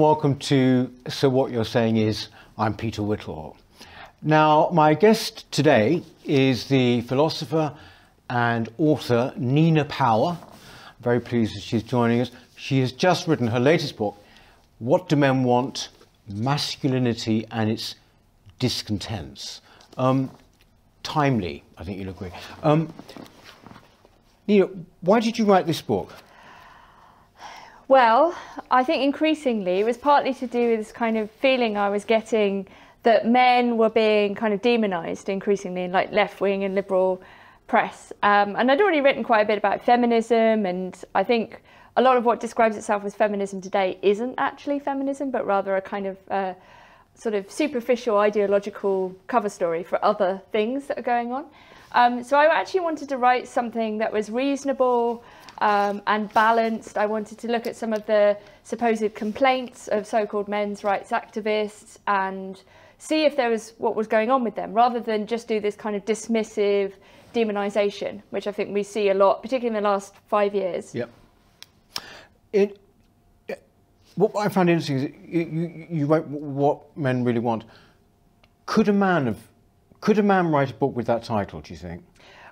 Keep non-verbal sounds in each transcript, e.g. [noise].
And welcome to So What You're Saying Is, I'm Peter Whittle. Now, my guest today is the philosopher and author Nina Power. I'm very pleased that she's joining us. She has just written her latest book, What Do Men Want? Masculinity and Its Discontents. Um, timely, I think you'll agree. Um, Nina, why did you write this book? Well, I think increasingly it was partly to do with this kind of feeling I was getting that men were being kind of demonized increasingly in like left wing and liberal press. Um, and I'd already written quite a bit about feminism, and I think a lot of what describes itself as feminism today isn't actually feminism, but rather a kind of uh, sort of superficial ideological cover story for other things that are going on. Um, so I actually wanted to write something that was reasonable um, and balanced. I wanted to look at some of the supposed complaints of so-called men's rights activists and see if there was what was going on with them, rather than just do this kind of dismissive demonization, which I think we see a lot, particularly in the last five years. Yep. It, what I found interesting is you, you, you wrote what men really want. Could a man have, could a man write a book with that title? Do you think?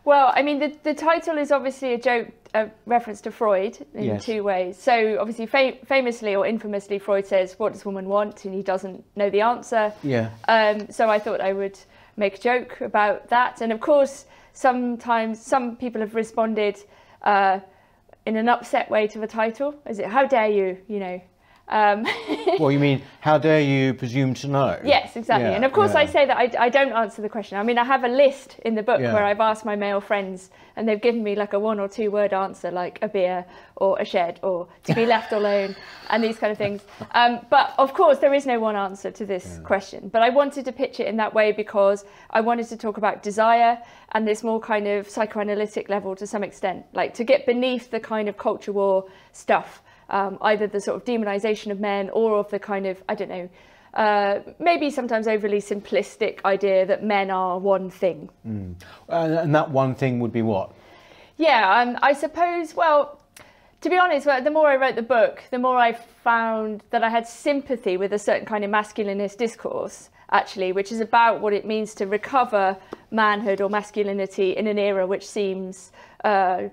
Well, I mean, the, the title is obviously a joke, a reference to Freud in yes. two ways. So, obviously, fam- famously or infamously, Freud says, "What does woman want?" and he doesn't know the answer. Yeah. Um, so I thought I would make a joke about that, and of course, sometimes some people have responded uh, in an upset way to the title. Is it "How dare you?" You know, um, well, you mean, how dare you presume to know? Yes, exactly. Yeah, and of course, yeah. I say that I, I, don't answer the question. I mean, I have a list in the book yeah. where I've asked my male friends, and they've given me like a one or two word answer, like a beer or a shed or to be left [laughs] alone, and these kind of things. Um, but of course, there is no one answer to this question. But I wanted to pitch it in that way because I wanted to talk about desire and this more kind of psychoanalytic level to some extent, like to get beneath the kind of culture war stuff um, either the sort of demonization of men or of the kind of, I don't know, uh, maybe sometimes overly simplistic idea that men are one thing. Mm. and that one thing would be what? Yeah, um, I suppose, well, to be honest, well, the more I wrote the book, the more I found that I had sympathy with a certain kind of masculinist discourse, actually, which is about what it means to recover manhood or masculinity in an era which seems. Uh,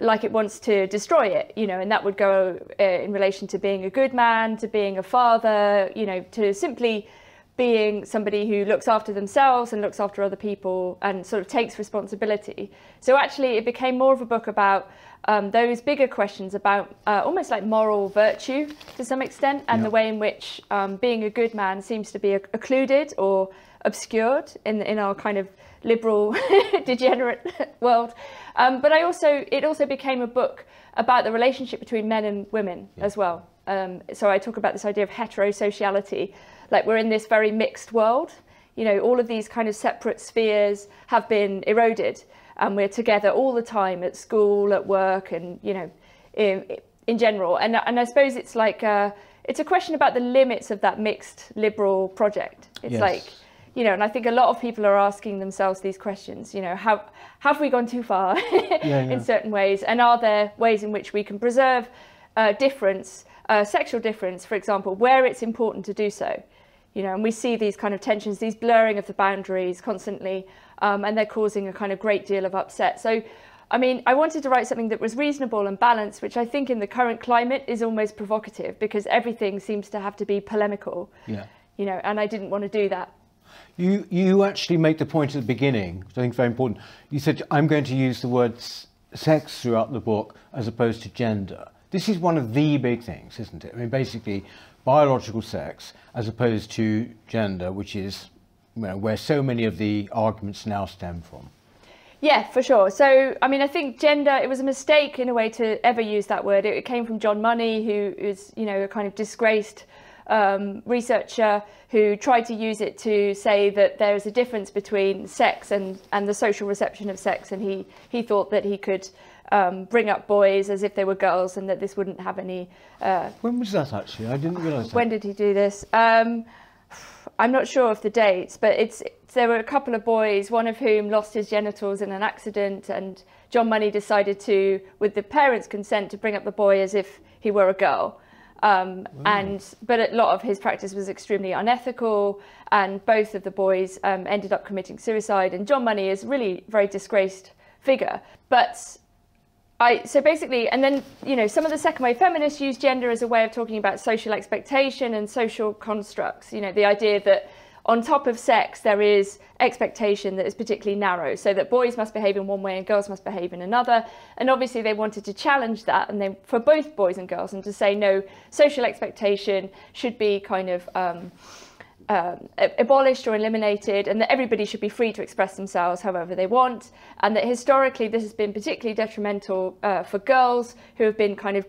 like it wants to destroy it, you know, and that would go uh, in relation to being a good man, to being a father, you know, to simply being somebody who looks after themselves and looks after other people and sort of takes responsibility. So actually, it became more of a book about um, those bigger questions about uh, almost like moral virtue to some extent, and the way in which um, being a good man seems to be occluded or obscured in in our kind of liberal, [laughs] degenerate [laughs] world. Um, but I also, it also became a book about the relationship between men and women yeah. as well. Um, so I talk about this idea of heterosociality, like we're in this very mixed world. You know, all of these kind of separate spheres have been eroded, and we're together all the time at school, at work, and you know, in, in general. And and I suppose it's like a, it's a question about the limits of that mixed liberal project. It's yes. like you know, and I think a lot of people are asking themselves these questions. You know, how have we gone too far [laughs] yeah, yeah. in certain ways, and are there ways in which we can preserve uh, difference, uh, sexual difference, for example, where it's important to do so? You know, and we see these kind of tensions, these blurring of the boundaries constantly, um, and they're causing a kind of great deal of upset. So. I mean, I wanted to write something that was reasonable and balanced, which I think in the current climate is almost provocative because everything seems to have to be polemical. Yeah. You know, and I didn't want to do that. You, you actually make the point at the beginning, which I think is very important. You said, I'm going to use the word sex throughout the book as opposed to gender. This is one of the big things, isn't it? I mean, basically, biological sex as opposed to gender, which is you know, where so many of the arguments now stem from. Yeah, for sure. So, I mean, I think gender, it was a mistake in a way to ever use that word. It, it came from John Money, who is, you know, a kind of disgraced um, researcher who tried to use it to say that there is a difference between sex and, and the social reception of sex, and he, he thought that he could um, bring up boys as if they were girls and that this wouldn't have any. Uh, when was that actually? I didn't realise When did he do this? Um, I'm not sure of the dates, but it's, there were a couple of boys, one of whom lost his genitals in an accident, and John Money decided to, with the parents' consent, to bring up the boy as if he were a girl. Um, and but a lot of his practice was extremely unethical, and both of the boys um, ended up committing suicide. And John Money is really very disgraced figure. But I so basically, and then you know, some of the second wave feminists use gender as a way of talking about social expectation and social constructs. You know, the idea that on top of sex, there is expectation that is particularly narrow, so that boys must behave in one way and girls must behave in another. And obviously, they wanted to challenge that, and they for both boys and girls, and to say no, social expectation should be kind of. Um, um, abolished or eliminated, and that everybody should be free to express themselves however they want, and that historically this has been particularly detrimental uh, for girls who have been kind of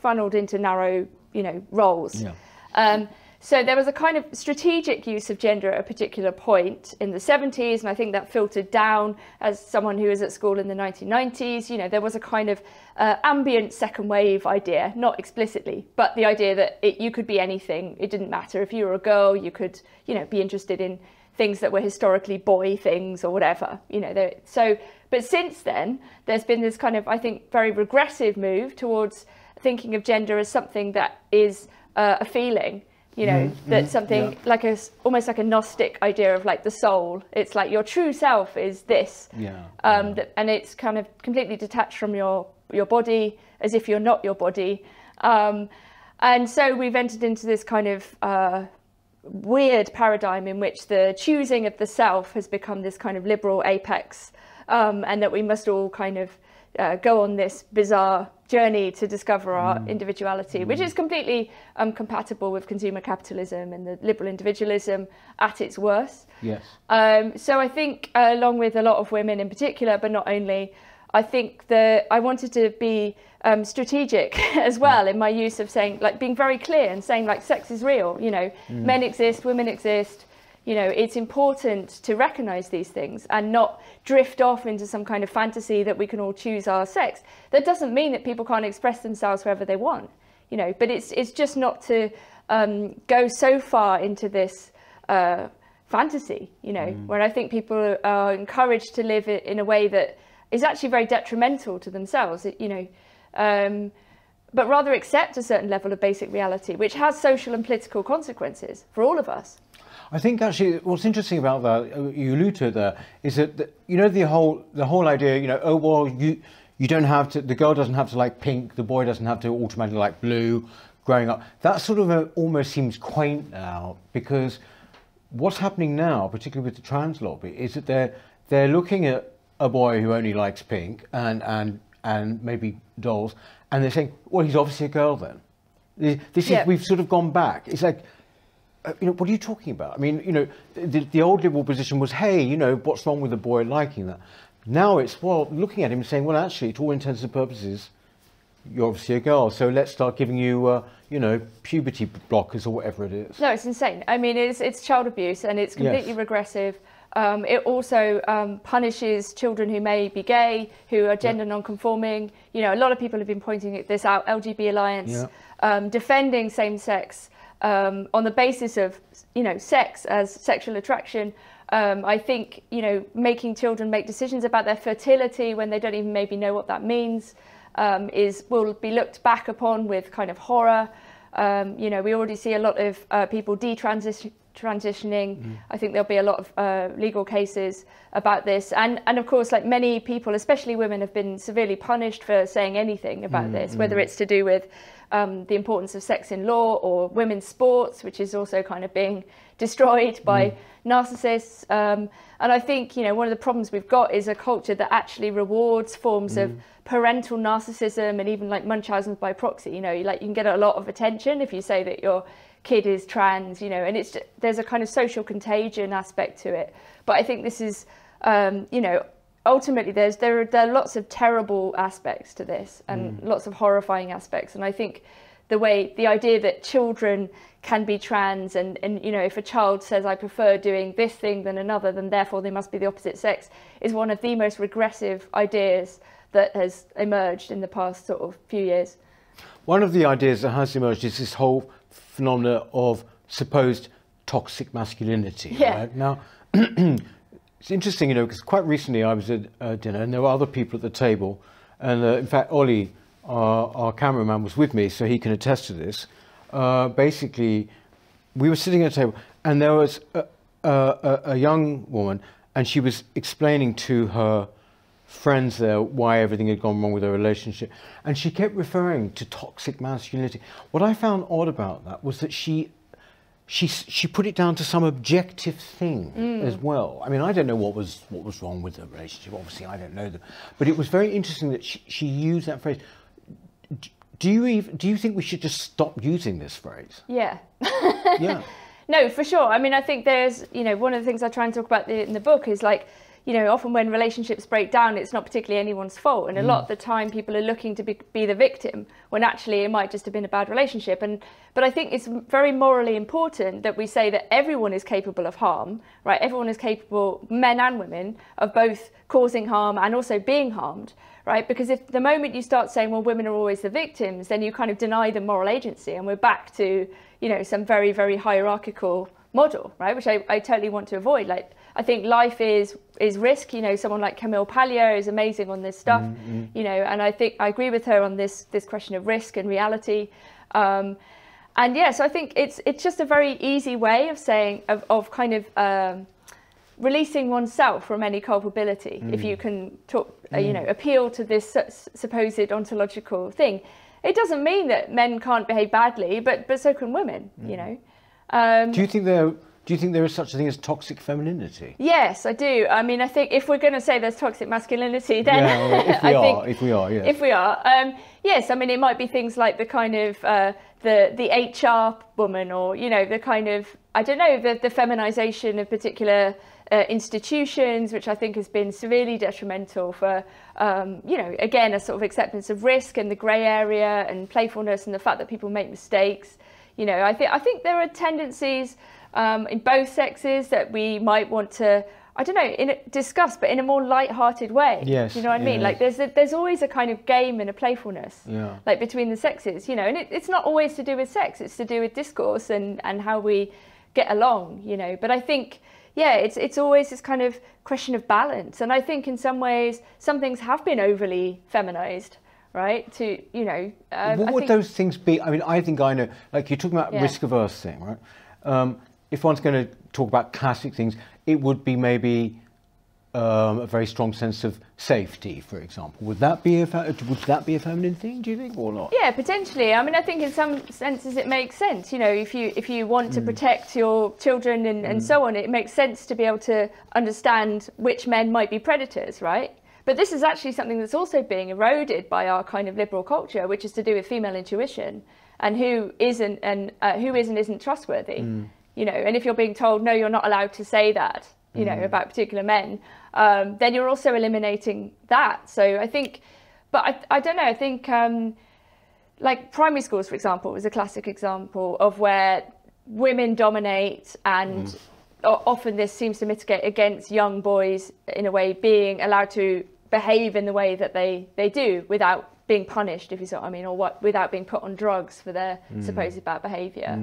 funneled into narrow, you know, roles. Yeah. Um, so there was a kind of strategic use of gender at a particular point in the 70s, and I think that filtered down as someone who was at school in the 1990s. You know, there was a kind of uh, ambient second wave idea, not explicitly, but the idea that it, you could be anything. It didn't matter if you were a girl, you could, you know, be interested in things that were historically boy things or whatever. You know, so but since then, there's been this kind of, I think, very regressive move towards thinking of gender as something that is uh, a feeling you know mm, that mm, something yeah. like a almost like a gnostic idea of like the soul it's like your true self is this yeah, um, yeah. That, and it's kind of completely detached from your your body as if you're not your body um, and so we've entered into this kind of uh, weird paradigm in which the choosing of the self has become this kind of liberal apex um, and that we must all kind of uh, go on this bizarre journey to discover our mm. individuality, mm. which is completely um, compatible with consumer capitalism and the liberal individualism at its worst. Yes. Um, so I think, uh, along with a lot of women in particular, but not only, I think that I wanted to be um, strategic [laughs] as well in my use of saying, like, being very clear and saying, like, sex is real. You know, mm. men exist, women exist you know, it's important to recognize these things and not drift off into some kind of fantasy that we can all choose our sex. That doesn't mean that people can't express themselves wherever they want, you know, but it's, it's just not to um, go so far into this uh, fantasy, you know, mm. where I think people are encouraged to live in a way that is actually very detrimental to themselves, you know. Um, but rather accept a certain level of basic reality, which has social and political consequences for all of us. I think actually what's interesting about that, uh, you allude to it there, is that, the, you know the whole the whole idea, you know, oh well, you you don't have to, the girl doesn't have to like pink, the boy doesn't have to automatically like blue, growing up. That sort of a, almost seems quaint now because what's happening now, particularly with the trans lobby, is that they're they're looking at a boy who only likes pink and and and maybe dolls, and they're saying, well, he's obviously a girl then. This is, yeah. we've sort of gone back. It's like, uh, you know, what are you talking about? I mean, you know, the, the old liberal position was, hey, you know, what's wrong with the boy liking that? Now it's, well, looking at him and saying, well, actually, to all intents and purposes, you're obviously a girl, so let's start giving you, uh, you know, puberty blockers or whatever it is. No, it's insane. I mean, it's, it's child abuse and it's completely yes. regressive. Um, it also um, punishes children who may be gay, who are gender yeah. non-conforming. You know, a lot of people have been pointing this out. LGB Alliance, yeah. um, defending same-sex um, on the basis of you know sex as sexual attraction. Um, I think you know making children make decisions about their fertility when they don't even maybe know what that means um, is will be looked back upon with kind of horror. Um, you know, we already see a lot of uh, people detransitioning. Mm. I think there'll be a lot of uh, legal cases about this, and and of course, like many people, especially women, have been severely punished for saying anything about mm, this, whether mm. it's to do with um, the importance of sex in law or women's sports, which is also kind of being [laughs] destroyed by mm. narcissists. Um, and I think, you know, one of the problems we've got is a culture that actually rewards forms mm. of parental narcissism and even like Munchausen's by proxy. You know, like you can get a lot of attention if you say that your kid is trans, you know, and it's there's a kind of social contagion aspect to it. But I think this is, um, you know, ultimately there's there are, there are lots of terrible aspects to this and mm. lots of horrifying aspects and i think the way the idea that children can be trans and and you know if a child says i prefer doing this thing than another then therefore they must be the opposite sex is one of the most regressive ideas that has emerged in the past sort of few years one of the ideas that has emerged is this whole phenomena of supposed toxic masculinity yeah. right now [clears throat] It's interesting, you know, because quite recently I was at uh, dinner and there were other people at the table. And uh, in fact, Ollie, our, our cameraman, was with me, so he can attest to this. uh, basically, we were sitting at a table, and there was a, a, a young woman, and she was explaining to her friends there why everything had gone wrong with her relationship. And she kept referring to toxic masculinity. What I found odd about that was that she she she put it down to some objective thing mm. as well. I mean, I don't know what was what was wrong with the relationship. Obviously, I don't know them, but it was very interesting that she, she used that phrase. Do you even, do you think we should just stop using this phrase? Yeah. yeah. [laughs] No, for sure. I mean, I think there's you know one of the things I try and talk about in the book is like you know, often when relationships break down, it's not particularly anyone's fault. And a mm. lot of the time, people are looking to be, be, the victim when actually it might just have been a bad relationship. And but I think it's very morally important that we say that everyone is capable of harm, right? Everyone is capable, men and women, of both causing harm and also being harmed, right? Because if the moment you start saying, well, women are always the victims, then you kind of deny them moral agency, and we're back to, you know, some very, very hierarchical model, right? Which I, I totally want to avoid. Like I think life is is risk. You know, someone like Camille Paglia is amazing on this stuff. Mm-hmm. You know, and I think I agree with her on this this question of risk and reality. Um, and yeah, so I think it's it's just a very easy way of saying of, of kind of um, releasing oneself from any culpability. Mm. If you can talk, uh, you mm. know, appeal to this su- supposed ontological thing, it doesn't mean that men can't behave badly, but but so can women. Mm. You know. Um, Do you think they're do you think there is such a thing as toxic femininity? Yes, I do. I mean, I think if we're going to say there's toxic masculinity, then yeah, [laughs] if we are, if we are, yes. If we are, um, yes. I mean, it might be things like the kind of uh, the the HR woman, or you know, the kind of I don't know, the the feminization of particular uh, institutions, which I think has been severely detrimental for, um, you know, again, a sort of acceptance of risk and the grey area and playfulness and the fact that people make mistakes. You know, I think I think there are tendencies um, in both sexes that we might want to I don't know, in a, discuss, but in a more light-hearted way. Yes. you know what I mean? Like there's a, there's always a kind of game and a playfulness, yeah. like between the sexes, you know. And it, it's not always to do with sex; it's to do with discourse and and how we get along, you know. But I think, yeah, it's it's always this kind of question of balance. And I think in some ways, some things have been overly feminized right? To you know, um, what I would those things be? I mean, I think I know. Like you're talking about yeah. risk averse thing, right? Um, if one's going to talk about classic things, it would be maybe um, a very strong sense of safety, for example. Would that be a would that be a feminine thing? Do you think, or not? Yeah, potentially. I mean, I think in some senses it makes sense. You know, if you if you want to mm. protect your children and, and mm. so on, it makes sense to be able to understand which men might be predators, right? But this is actually something that's also being eroded by our kind of liberal culture, which is to do with female intuition and who isn't and uh, who is and isn't trustworthy. Mm you know, and if you're being told, no, you're not allowed to say that, you know, mm. about particular men, um, then you're also eliminating that. So I think, but I, I don't know, I think um, like primary schools, for example, is a classic example of where women dominate and mm. often this seems to mitigate against young boys in a way being allowed to behave in the way that they, they do without being punished, if you see what I mean, or what, without being put on drugs for their mm. supposed bad behaviour.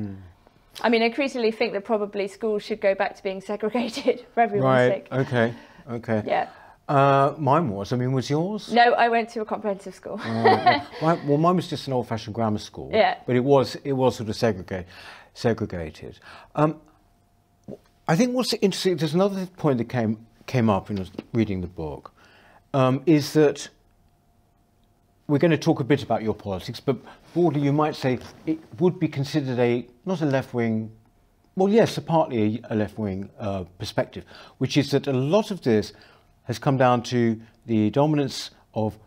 I mean, I increasingly think that probably schools should go back to being segregated [laughs] for everyone's right. sake. Okay. Okay. Yeah. Uh, mine was. I mean, was yours? No, I went to a comprehensive school. uh, [laughs] my, well, mine was just an old-fashioned grammar school. Yeah. But it was it was sort of segregate, segregated. Um, I think what's interesting. There's another point that came came up in reading the book, um, is that we're going to talk a bit about your politics, but broadly you might say it would be considered a, not a left-wing, well yes, a partly a, left-wing uh, perspective, which is that a lot of this has come down to the dominance of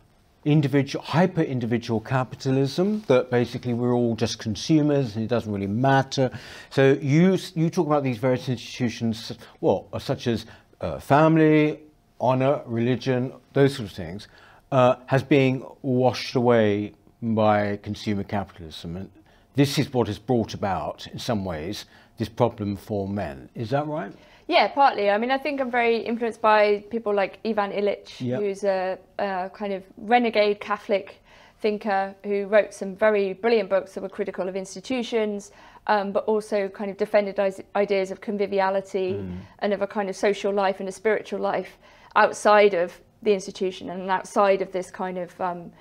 individual, hyper-individual capitalism, that basically we're all just consumers and it doesn't really matter. So you, you talk about these various institutions, well, such as uh, family, honour, religion, those sort of things, has been washed away by consumer capitalism. And this is what has brought about, in some ways, this problem for men. Is that right? Yeah, partly. I mean, I think I'm very influenced by people like Ivan Illich, yep. who's a, a, kind of renegade Catholic thinker who wrote some very brilliant books that were critical of institutions, um, but also kind of defended ideas of conviviality mm. and of a kind of social life and a spiritual life outside of the institution and outside of this kind of um,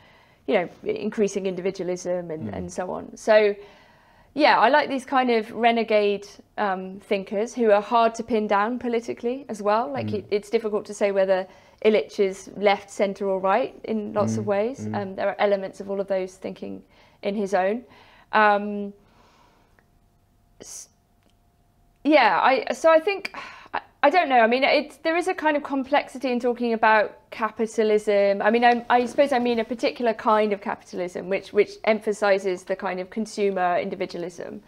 you know increasing individualism and, mm. and so on so yeah, I like these kind of renegade um, thinkers who are hard to pin down politically as well. Like it, it's difficult to say whether Illich is left, centre, or right in lots of ways. Um, there are elements of all of those thinking in his own. Um, yeah, I so I think I, I don't know. I mean, it's there is a kind of complexity in talking about capitalism. I mean, I, I suppose I mean a particular kind of capitalism, which which emphasizes the kind of consumer individualism.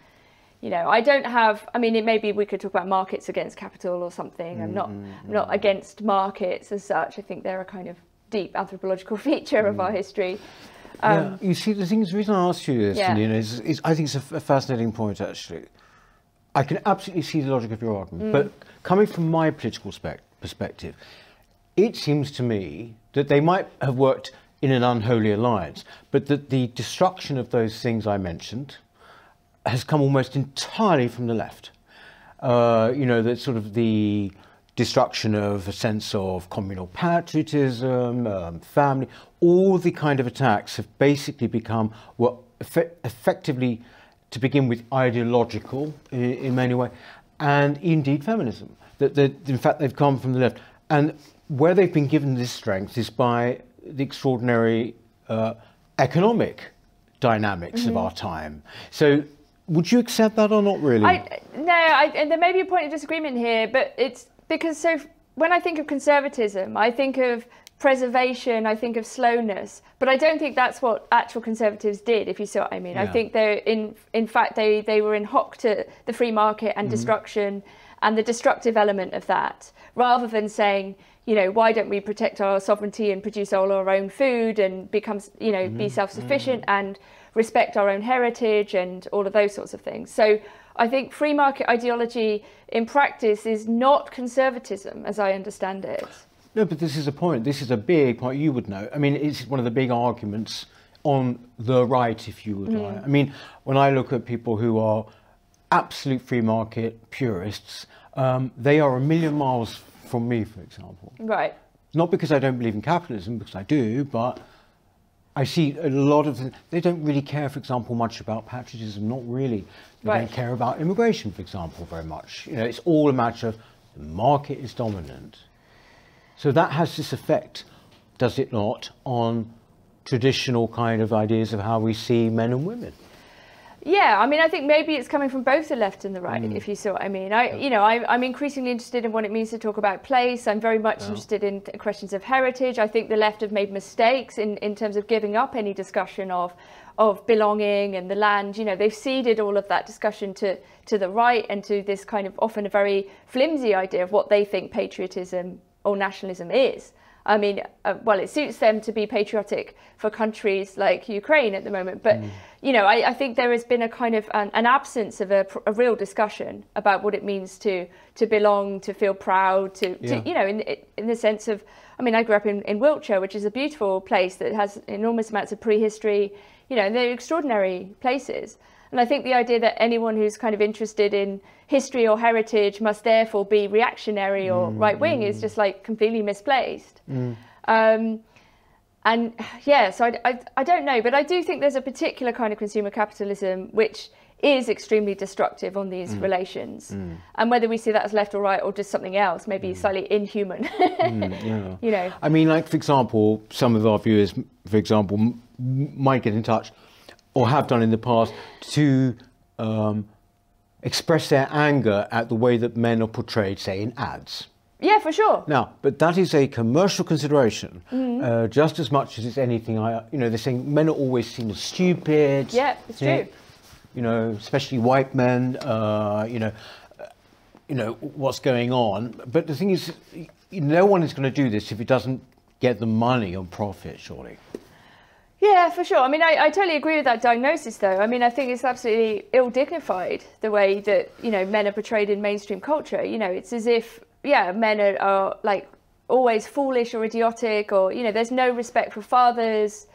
You know, I don't have. I mean, it maybe we could talk about markets against capital or something. I'm not. I'm not mm-hmm. against markets as such. I think they're a kind of deep anthropological [laughs] feature of our mm. history. yeah. Um, you see, the thing is, the reason I asked you this, Um, Yeah. Nina, is, is I think it's a, f- a fascinating point, actually. I can absolutely see the logic of your argument, Mm. but coming from my political spec- perspective, it seems to me that they might have worked in an unholy alliance, but that the destruction of those things I mentioned has come almost entirely from the left. Uh, you know, that sort of the destruction of a sense of communal patriotism, um, family, all the kind of attacks have basically become what effe- effectively, to begin with, ideological in, in many ways, and indeed feminism. That, that in fact they've come from the left, and where they've been given this strength is by the extraordinary uh, economic dynamics of our time. So, would you accept that or not really? I, no, I, and there may be a point of disagreement here, but it's because so when I think of conservatism, I think of preservation, I think of slowness, but I don't think that's what actual conservatives did. If you see what I mean, I think they're in in fact they they were in hock to the free market and mm-hmm. destruction and the destructive element of that, rather than saying. You know, why don't we protect our sovereignty and produce all our own food and become, you know, be mm-hmm. self-sufficient mm-hmm. and respect our own heritage and all of those sorts of things. So I think free market ideology in practice is not conservatism as I understand it. No, but this is a point. This is a big point. You would know. I mean, it's one of the big arguments on the right, if you would Mm. like. I mean, when I look at people who are absolute free market purists, um, they are a million miles from me, for example. Right. Not because I don't believe in capitalism, because I do, but I see a lot of them, they don't really care, for example, much about patriotism, not really. They Right. don't care about immigration, for example, very much. You know, it's all a matter of the market is dominant. So that has this effect, does it not, on traditional kind of ideas of how we see men and women? Yeah, I mean, I think maybe it's coming from both the left and the right, mm. if you see what I mean. I, you know, I, I'm increasingly interested in what it means to talk about place. I'm very much interested in questions of heritage. I think the left have made mistakes in, in terms of giving up any discussion of of belonging and the land. You know, they've ceded all of that discussion to to the right and to this kind of often a very flimsy idea of what they think patriotism or nationalism is. I mean, uh, well, it suits them to be patriotic for countries like Ukraine at the moment, but you know, I, I think there has been a kind of an, an absence of a, a real discussion about what it means to to belong, to feel proud, to, Yeah. to you know, in in the sense of, I mean, I grew up in, in Wiltshire, which is a beautiful place that has enormous amounts of prehistory, you know, and they're extraordinary places. And I think the idea that anyone who's kind of interested in history or heritage must therefore be reactionary or mm, right wing is mm. just like completely misplaced. Mm. Um, and yeah, so I, I, I don't know, but I do think there's a particular kind of consumer capitalism which is extremely destructive on these relations. And whether we see that as left or right or just something else, maybe slightly inhuman, [laughs] Yeah. you know. I mean, like, for example, some of our viewers, for example, might get in touch or have done in the past to um, express their anger at the way that men are portrayed, say, in ads. Yeah, for sure. Now, but that is a commercial consideration, Mm-hmm. uh, just as much as it's anything. I, you know, they're saying men are always seen as stupid. Yeah, it's you know, true. You know, especially white men. Uh, you know, uh, you know what's going on. But the thing is, no one is going to do this if it doesn't get the money on profit. Surely. Yeah, for sure. I mean, I, I totally agree with that diagnosis, though. I mean, I think it's absolutely ill dignified the way that, you know, men are portrayed in mainstream culture. You know, it's as if, yeah, men are, are like always foolish or idiotic, or, you know, there's no respect for fathers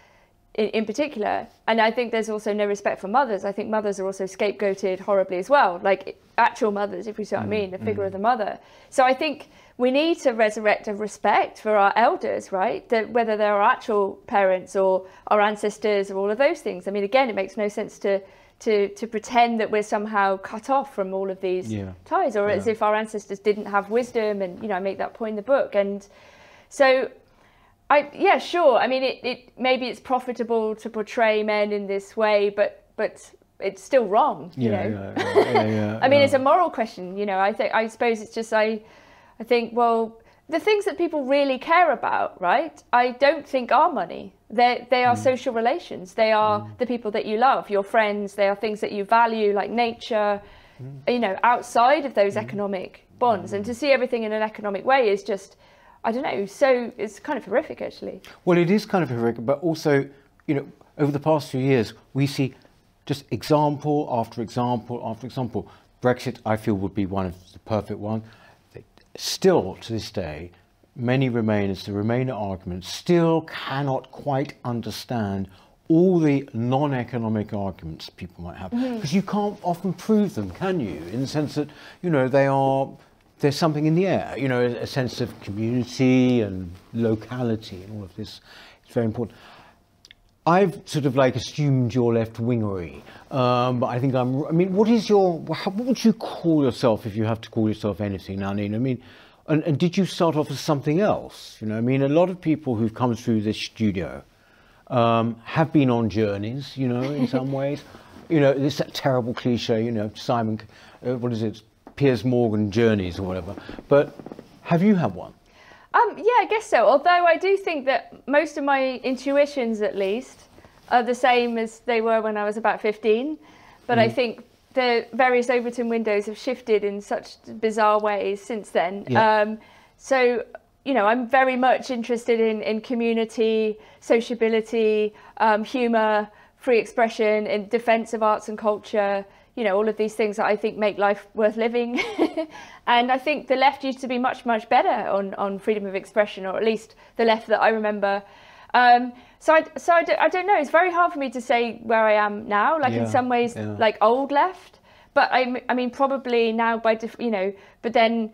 in, in particular. And I think there's also no respect for mothers. I think mothers are also scapegoated horribly as well, like actual mothers, if you see what I mm, mean, the figure of mm. the mother. So I think we need to resurrect a respect for our elders, right? That whether they're our actual parents or our ancestors or all of those things. I mean, again, it makes no sense to to to pretend that we're somehow cut off from all of these Yeah. ties, or Yeah. as if our ancestors didn't have wisdom. And you know, I make that point in the book. And so, I yeah, sure. I mean, it, it maybe it's profitable to portray men in this way, but but it's still wrong. You Yeah, know. yeah, yeah, yeah, [laughs] I mean, it's a moral question, you know. I think I suppose it's just I, I think well, the things that people really care about, right? I don't think are money. They they Mm. are social relations. They are the people that you love, your friends. They are things that you value, like nature. Mm. You know, outside of those economic bonds, and to see everything in an economic way is just, I don't know. So it's kind of horrific, actually. Well, it is kind of horrific, but also, you know, over the past few years, we see just example after example after example. Brexit, I feel, would be one of the perfect one. Still, to this day, many Remainers, the Remainer argument, still cannot quite understand all the non-economic arguments people might have mm-hmm. because you can't often prove them, can you? In the sense that you know they are there's something in the air, you know, a sense of community and locality and all of this. It's very important. I've sort of like assumed your left wingery, um, but I think I'm. I mean, what is your? How, what would you call yourself if you have to call yourself anything now, Nina? I mean, and, and did you start off as something else? You know, I mean, a lot of people who've come through this studio um, have been on journeys. You know, in some [laughs] ways, you know, it's that terrible cliche. You know, Simon, uh, what is it? Piers Morgan journeys or whatever. But have you had one? Um, yeah, I guess so. Although I do think that most of my intuitions, at least, are the same as they were when I was about 15. But Mm. I think the various Overton windows have shifted in such bizarre ways since then. Yeah. Um, so, you know, I'm very much interested in, in community, sociability, um, humour, free expression, in defence of arts and culture. You know, all of these things that I think make life worth living. [laughs] and I think the left used to be much, much better on, on freedom of expression, or at least the left that I remember. Um, so I, so I, don't, I don't know. It's very hard for me to say where I am now. Like Yeah, in some ways, yeah. like old left. But I, I mean, probably now by, def- you know, but then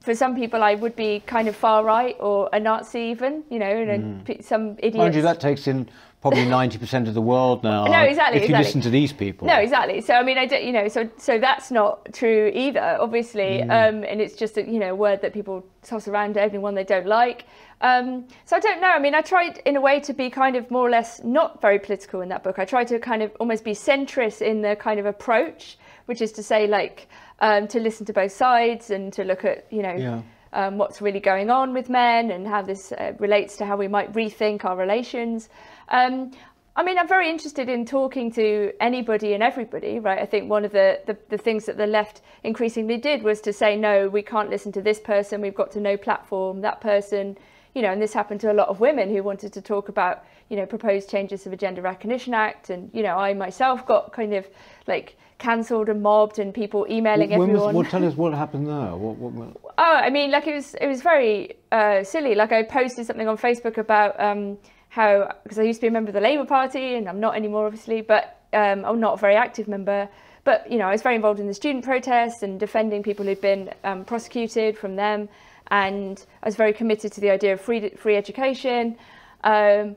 for some people I would be kind of far right or a Nazi even, you know, and p- some idiots. Mm. Mind you, that takes in probably 90% of the world now. No, exactly, If you exactly. listen to these people. No, exactly. So I mean, I don't, you know, so so that's not true either, obviously. Mm. Um, and it's just a you know word that people toss around everyone they don't like. Um, so I don't know. I mean, I tried in a way to be kind of more or less not very political in that book. I tried to kind of almost be centrist in the kind of approach, which is to say like um, to listen to both sides and to look at you know. Yeah. Um, what's really going on with men and how this uh, relates to how we might rethink our relations. Um, I mean, I'm very interested in talking to anybody and everybody, right? I think one of the, the, the things that the left increasingly did was to say, no, we can't listen to this person, we've got to no platform that person, you know, and this happened to a lot of women who wanted to talk about, you know, proposed changes to the Gender Recognition Act. And, you know, I myself got kind of like cancelled and mobbed and people emailing when everyone. Was, well, tell us what happened there. What, what, what- Oh, I mean, like it was it was very uh, silly. Like I posted something on Facebook about um, how because I used to be a member of the Labour Party and I'm not anymore, obviously, but um, I'm not a very active member. But you know, I was very involved in the student protests and defending people who'd been um, prosecuted from them, and I was very committed to the idea of free free education. Um,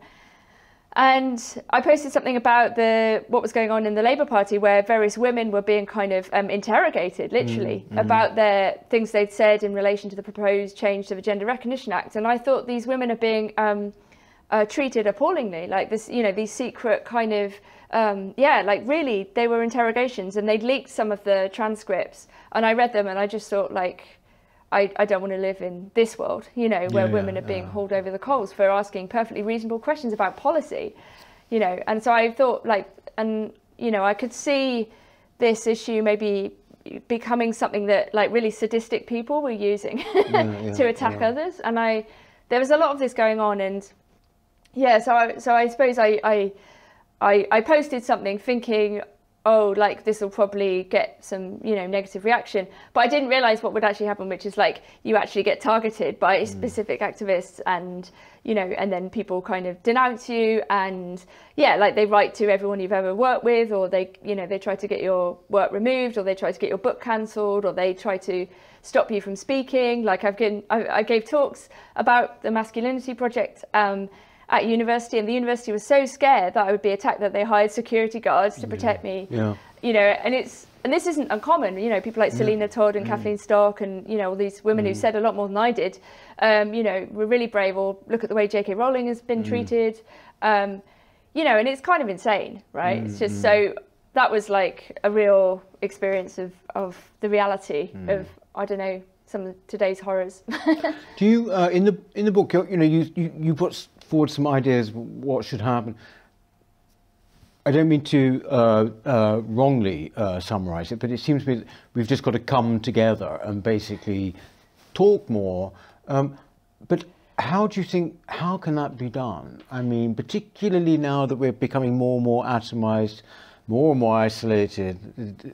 and I posted something about the what was going on in the Labour Party, where various women were being kind of um, interrogated, literally, about their things they'd said in relation to the proposed change to the Gender Recognition Act. And I thought these women are being um, uh, treated appallingly, like this, you know, these secret kind of, um, yeah, like really, they were interrogations, and they'd leaked some of the transcripts, and I read them, and I just thought like. I, I don't want to live in this world, you know, where Yeah, women yeah, are being yeah. hauled over the coals for asking perfectly reasonable questions about policy, you know. And so I thought, like, and you know, I could see this issue maybe becoming something that like really sadistic people were using yeah, [laughs] to attack yeah. others. And I, there was a lot of this going on, and yeah, so I, so I suppose I, I, I, I posted something thinking oh, like this will probably get some, you know, negative reaction. But I didn't realize what would actually happen, which is like you actually get targeted by mm. specific activists and, you know, and then people kind of denounce you and yeah, like they write to everyone you've ever worked with or they, you know, they try to get your work removed or they try to get your book cancelled or they try to stop you from speaking. Like I've given, I, I gave talks about the Masculinity Project um, at university, and the university was so scared that I would be attacked that they hired security guards to protect yeah. me. Yeah. You know, and it's and this isn't uncommon. You know, people like Selina Todd and mm. Kathleen Stock, and you know, all these women mm. who said a lot more than I did. Um, you know, were really brave. Or look at the way J.K. Rowling has been mm. treated. Um, you know, and it's kind of insane, right? It's just mm, so mm. that was like a real experience of of the reality mm. of I don't know some of today's horrors. [laughs] Do you uh, in the in the book you know you you, you put forward some ideas what should happen. I don't mean to uh, uh, wrongly uh, summarise it, but it seems to me that we've just got to come together and basically talk more. Um, but how do you think, how can that be done? I mean, particularly now that we're becoming more and more atomised, more and more isolated,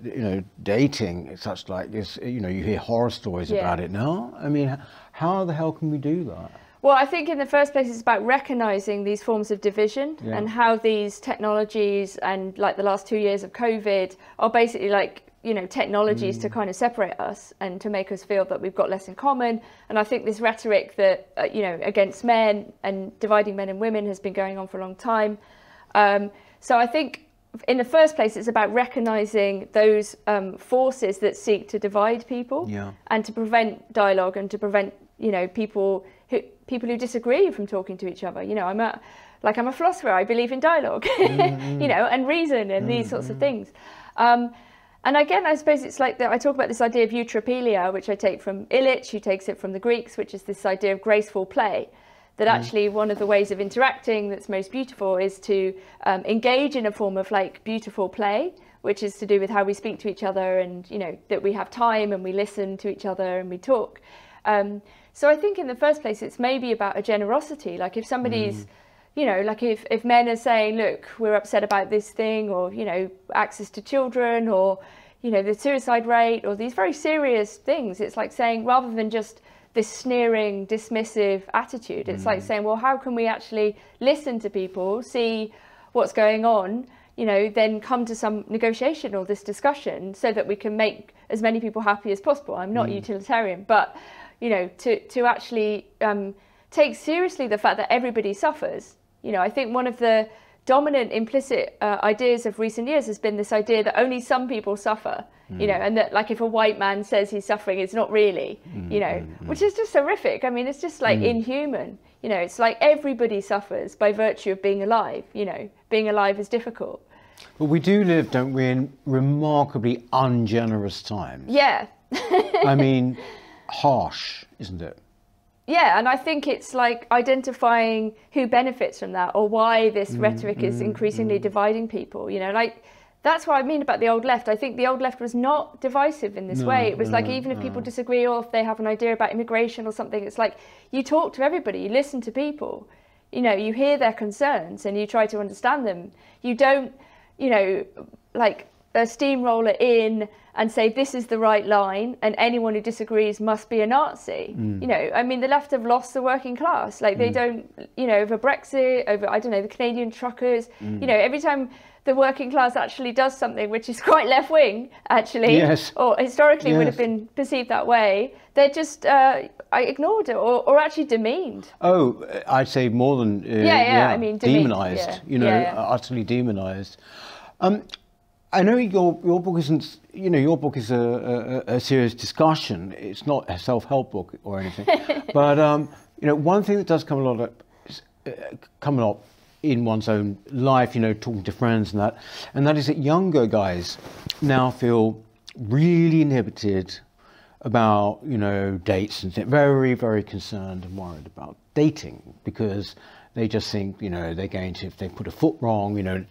you know, dating such like this, you know, you hear horror stories yeah. about it now. I mean, how the hell can we do that? Well, I think in the first place, it's about recognizing these forms of division yeah. and how these technologies and like the last two years of COVID are basically like, you know, technologies mm. to kind of separate us and to make us feel that we've got less in common. And I think this rhetoric that, uh, you know, against men and dividing men and women has been going on for a long time. Um, so I think in the first place, it's about recognizing those um, forces that seek to divide people yeah. and to prevent dialogue and to prevent, you know, people people who disagree from talking to each other. You know, I'm a like I'm a philosopher. I believe in dialogue, [laughs] mm-hmm. you know, and reason and mm-hmm. these sorts of mm-hmm. things. Um, and again, I suppose it's like that. I talk about this idea of eutrapelia, which I take from Illich, who takes it from the Greeks, which is this idea of graceful play. That mm. actually one of the ways of interacting that's most beautiful is to um, engage in a form of like beautiful play, which is to do with how we speak to each other and you know that we have time and we listen to each other and we talk. Um, so I think in the first place, it's maybe about a generosity. Like if somebody's, mm. you know, like if, if men are saying, look, we're upset about this thing, or, you know, access to children, or, you know, the suicide rate, or these very serious things, it's like saying, rather than just this sneering, dismissive attitude, it's mm. like saying, well, how can we actually listen to people, see what's going on, you know, then come to some negotiation or this discussion so that we can make as many people happy as possible. I'm not mm. utilitarian, but you know, to, to actually um, take seriously the fact that everybody suffers. You know, I think one of the dominant implicit uh, ideas of recent years has been this idea that only some people suffer, mm. you know, mm. and that like if a white man says he's suffering, it's not really, mm, you know, mm, which is just horrific. I mean, it's just like mm. inhuman. You know, it's like everybody suffers by virtue of being alive. You know, being alive is difficult. But we do live, don't we, in remarkably ungenerous times. Yeah. I mean, [laughs] harsh, isn't it? Yeah, and I think it's like identifying who benefits from that or why this mm, rhetoric is mm, increasingly mm. dividing people. You know, like that's what I mean about the old left. I think the old left was not divisive in this no, way. It was no, like even if no. people disagree or if they have an idea about immigration or something, it's like you talk to everybody, you listen to people, you know, you hear their concerns and you try to understand them. You don't, you know, like a steamroller in and say this is the right line and anyone who disagrees must be a Nazi. Mm. You know, I mean, the left have lost the working class. Like they mm. don't, you know, over Brexit, over, I don't know, the Canadian truckers, mm. you know, every time the working class actually does something which is [laughs] quite left wing, actually, yes. or historically yes. would have been perceived that way, they're just uh, ignored it or, or actually demeaned. Oh, I'd say more than. Uh, yeah, yeah, yeah, I mean, demonized, yeah. you know, utterly demonized. Um, I know your your book isn't you know your book is a, a, a serious discussion. It's not a self help book or anything, [laughs] but um, you know one thing that does come a lot of, uh, come a lot in one's own life, you know, talking to friends and that, and that is that younger guys now feel really inhibited about you know dates and very very concerned and worried about dating because they just think you know they're going to if they put a foot wrong you know.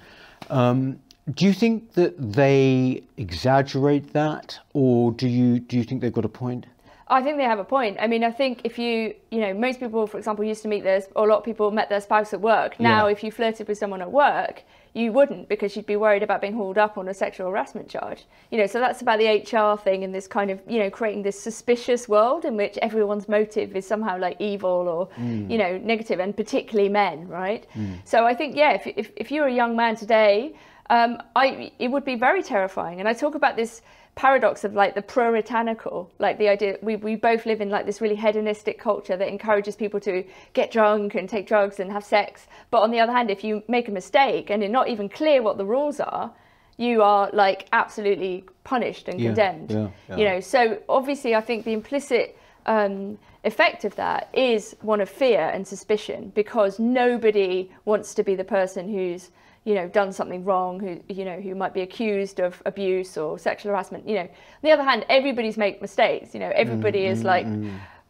Um, do you think that they exaggerate that, or do you do you think they've got a point? I think they have a point. I mean, I think if you, you know, most people, for example, used to meet their, or a lot of people met their spouse at work. Now, Yeah. if you flirted with someone at work, you wouldn't because you'd be worried about being hauled up on a sexual harassment charge. You know, so that's about the HR thing and this kind of, you know, creating this suspicious world in which everyone's motive is somehow like evil or, mm. you know, negative, and particularly men, right? Mm. So I think, yeah, if, if, if you're a young man today, um, I, it would be very terrifying. And I talk about this paradox of like the puritanical, like the idea we, we both live in like this really hedonistic culture that encourages people to get drunk and take drugs and have sex. But on the other hand, if you make a mistake and it's not even clear what the rules are, you are like absolutely punished and Yeah, condemned. yeah, yeah. You know, so obviously I think the implicit um, effect of that is one of fear and suspicion because nobody wants to be the person who's you know done something wrong who you know who might be accused of abuse or sexual harassment you know. On the other hand everybody's make mistakes you know. Everybody Mm, is like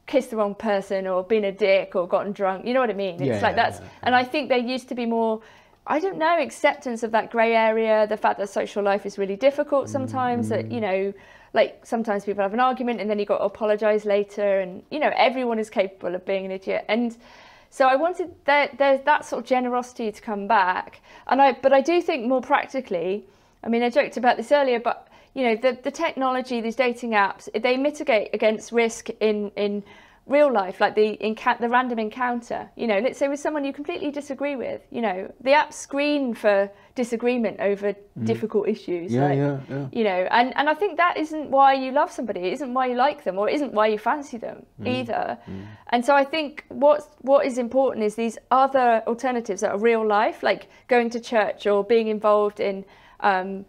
kissed the wrong person or been a dick or gotten drunk you know what i mean? It's Yeah, like that's yeah, and i think there used to be more I don't know, acceptance of that grey area, the fact that social life is really difficult sometimes, Mm. that, you know, like sometimes people have an argument and then you got to apologise later, and, you know, everyone is capable of being an idiot. And so I wanted that, that sort of generosity to come back. And I, but I do think more practically, I mean, I joked about this earlier, but, you know, the, the technology, these dating apps, they mitigate against risk in, in real life, like the the random encounter. You know, let's say with someone you completely disagree with. You know, the apps screen for disagreement over difficult issues. Mm. Yeah, like, yeah, yeah. You know, and and I think that isn't why you love somebody. It isn't why you like them, or it isn't why you fancy them Mm. either. And so I think what what is important is these other alternatives that are real life, like going to church or being involved in. Um,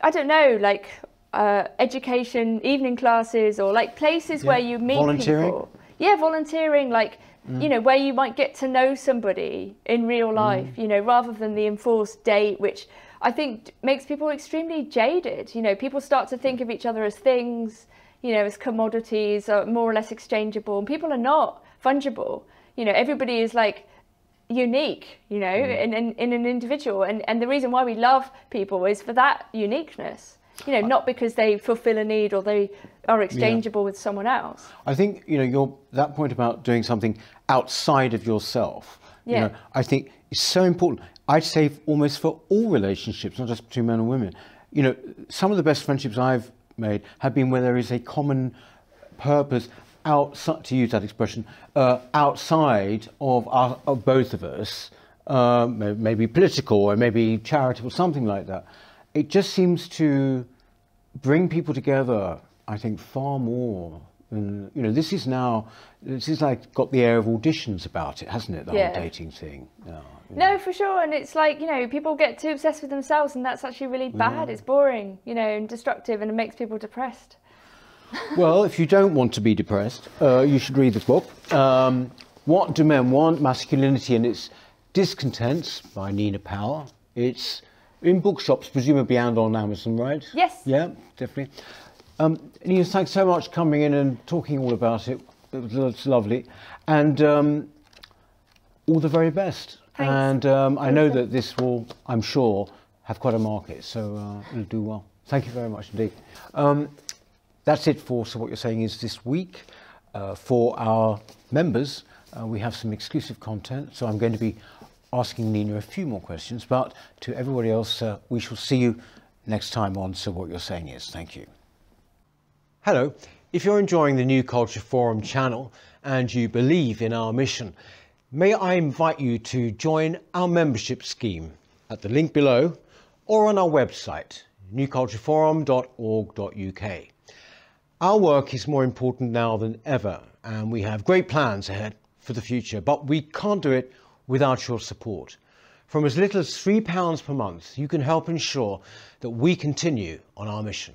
I don't know, like uh, education, evening classes, or like places where you meet Volunteering? people. Yeah, volunteering, like mm. you know, where you might get to know somebody in real mm. life, you know, rather than the enforced date, which I think makes people extremely jaded. You know, people start to think of each other as things, you know, as commodities, or more or less exchangeable, and people are not fungible. You know, everybody is like unique, you know, mm. in, in, in an individual. And, and the reason why we love people is for that uniqueness, you know, not because they fulfill a need or they are exchangeable with someone else. I think you know your that point about doing something outside of yourself. You Yeah. know, I think is so important. I'd say almost for all relationships, not just between men and women. You know, some of the best friendships I've made have been where there is a common purpose outside, to use that expression, uh, outside of, our, of both of us, uh, maybe political or maybe charitable, something like that. It just seems to bring people together, I think, far more. Than, you know, this is now, this is like got the air of auditions about it, hasn't it? The Yeah. whole dating thing. you No, for sure. And it's like, you know, people get too obsessed with themselves and that's actually really bad. It's boring, you know, and destructive and it makes people depressed. [laughs] Well, if you don't want to be depressed, uh, you should read this book. Um, what Do Men Want? Masculinity and Its Discontents by Nina Power. It's in bookshops, presumably, and on Amazon, right? Yes. Yeah, definitely. Um, Nina, thanks so much for coming in and talking all about it. It was it's lovely. And um, all the very best. Thanks. And um, I know that this will, I'm sure, have quite a market, so uh, it'll do well. Thank you very much indeed. Um, that's it for So What You're Saying is this week. Uh, for our members, uh, we have some exclusive content, so I'm going to be asking Nina a few more questions, but to everybody else, uh, we shall see you next time on So What You're Saying is. Thank you. Hello. If you're enjoying the New Culture Forum channel and you believe in our mission, may I invite you to join our membership scheme at the link below or on our website, newcultureforum.org.uk. Our work is more important now than ever, and we have great plans ahead for the future, but we can't do it without your support. From as little as £3 per month, you can help ensure that we continue on our mission.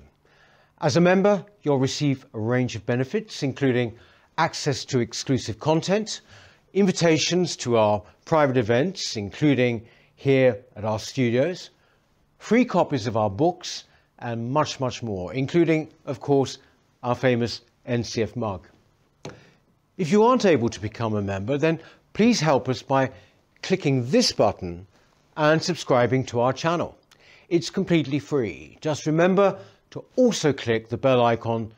As a member, you'll receive a range of benefits, including access to exclusive content, invitations to our private events, including here at our studios, free copies of our books, and much, much more, including, of course, our famous NCF mug. If you aren't able to become a member, then please help us by clicking this button and subscribing to our channel. It's completely free. Just remember to also click the bell icon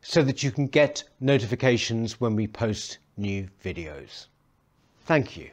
so that you can get notifications when we post new videos. Thank you.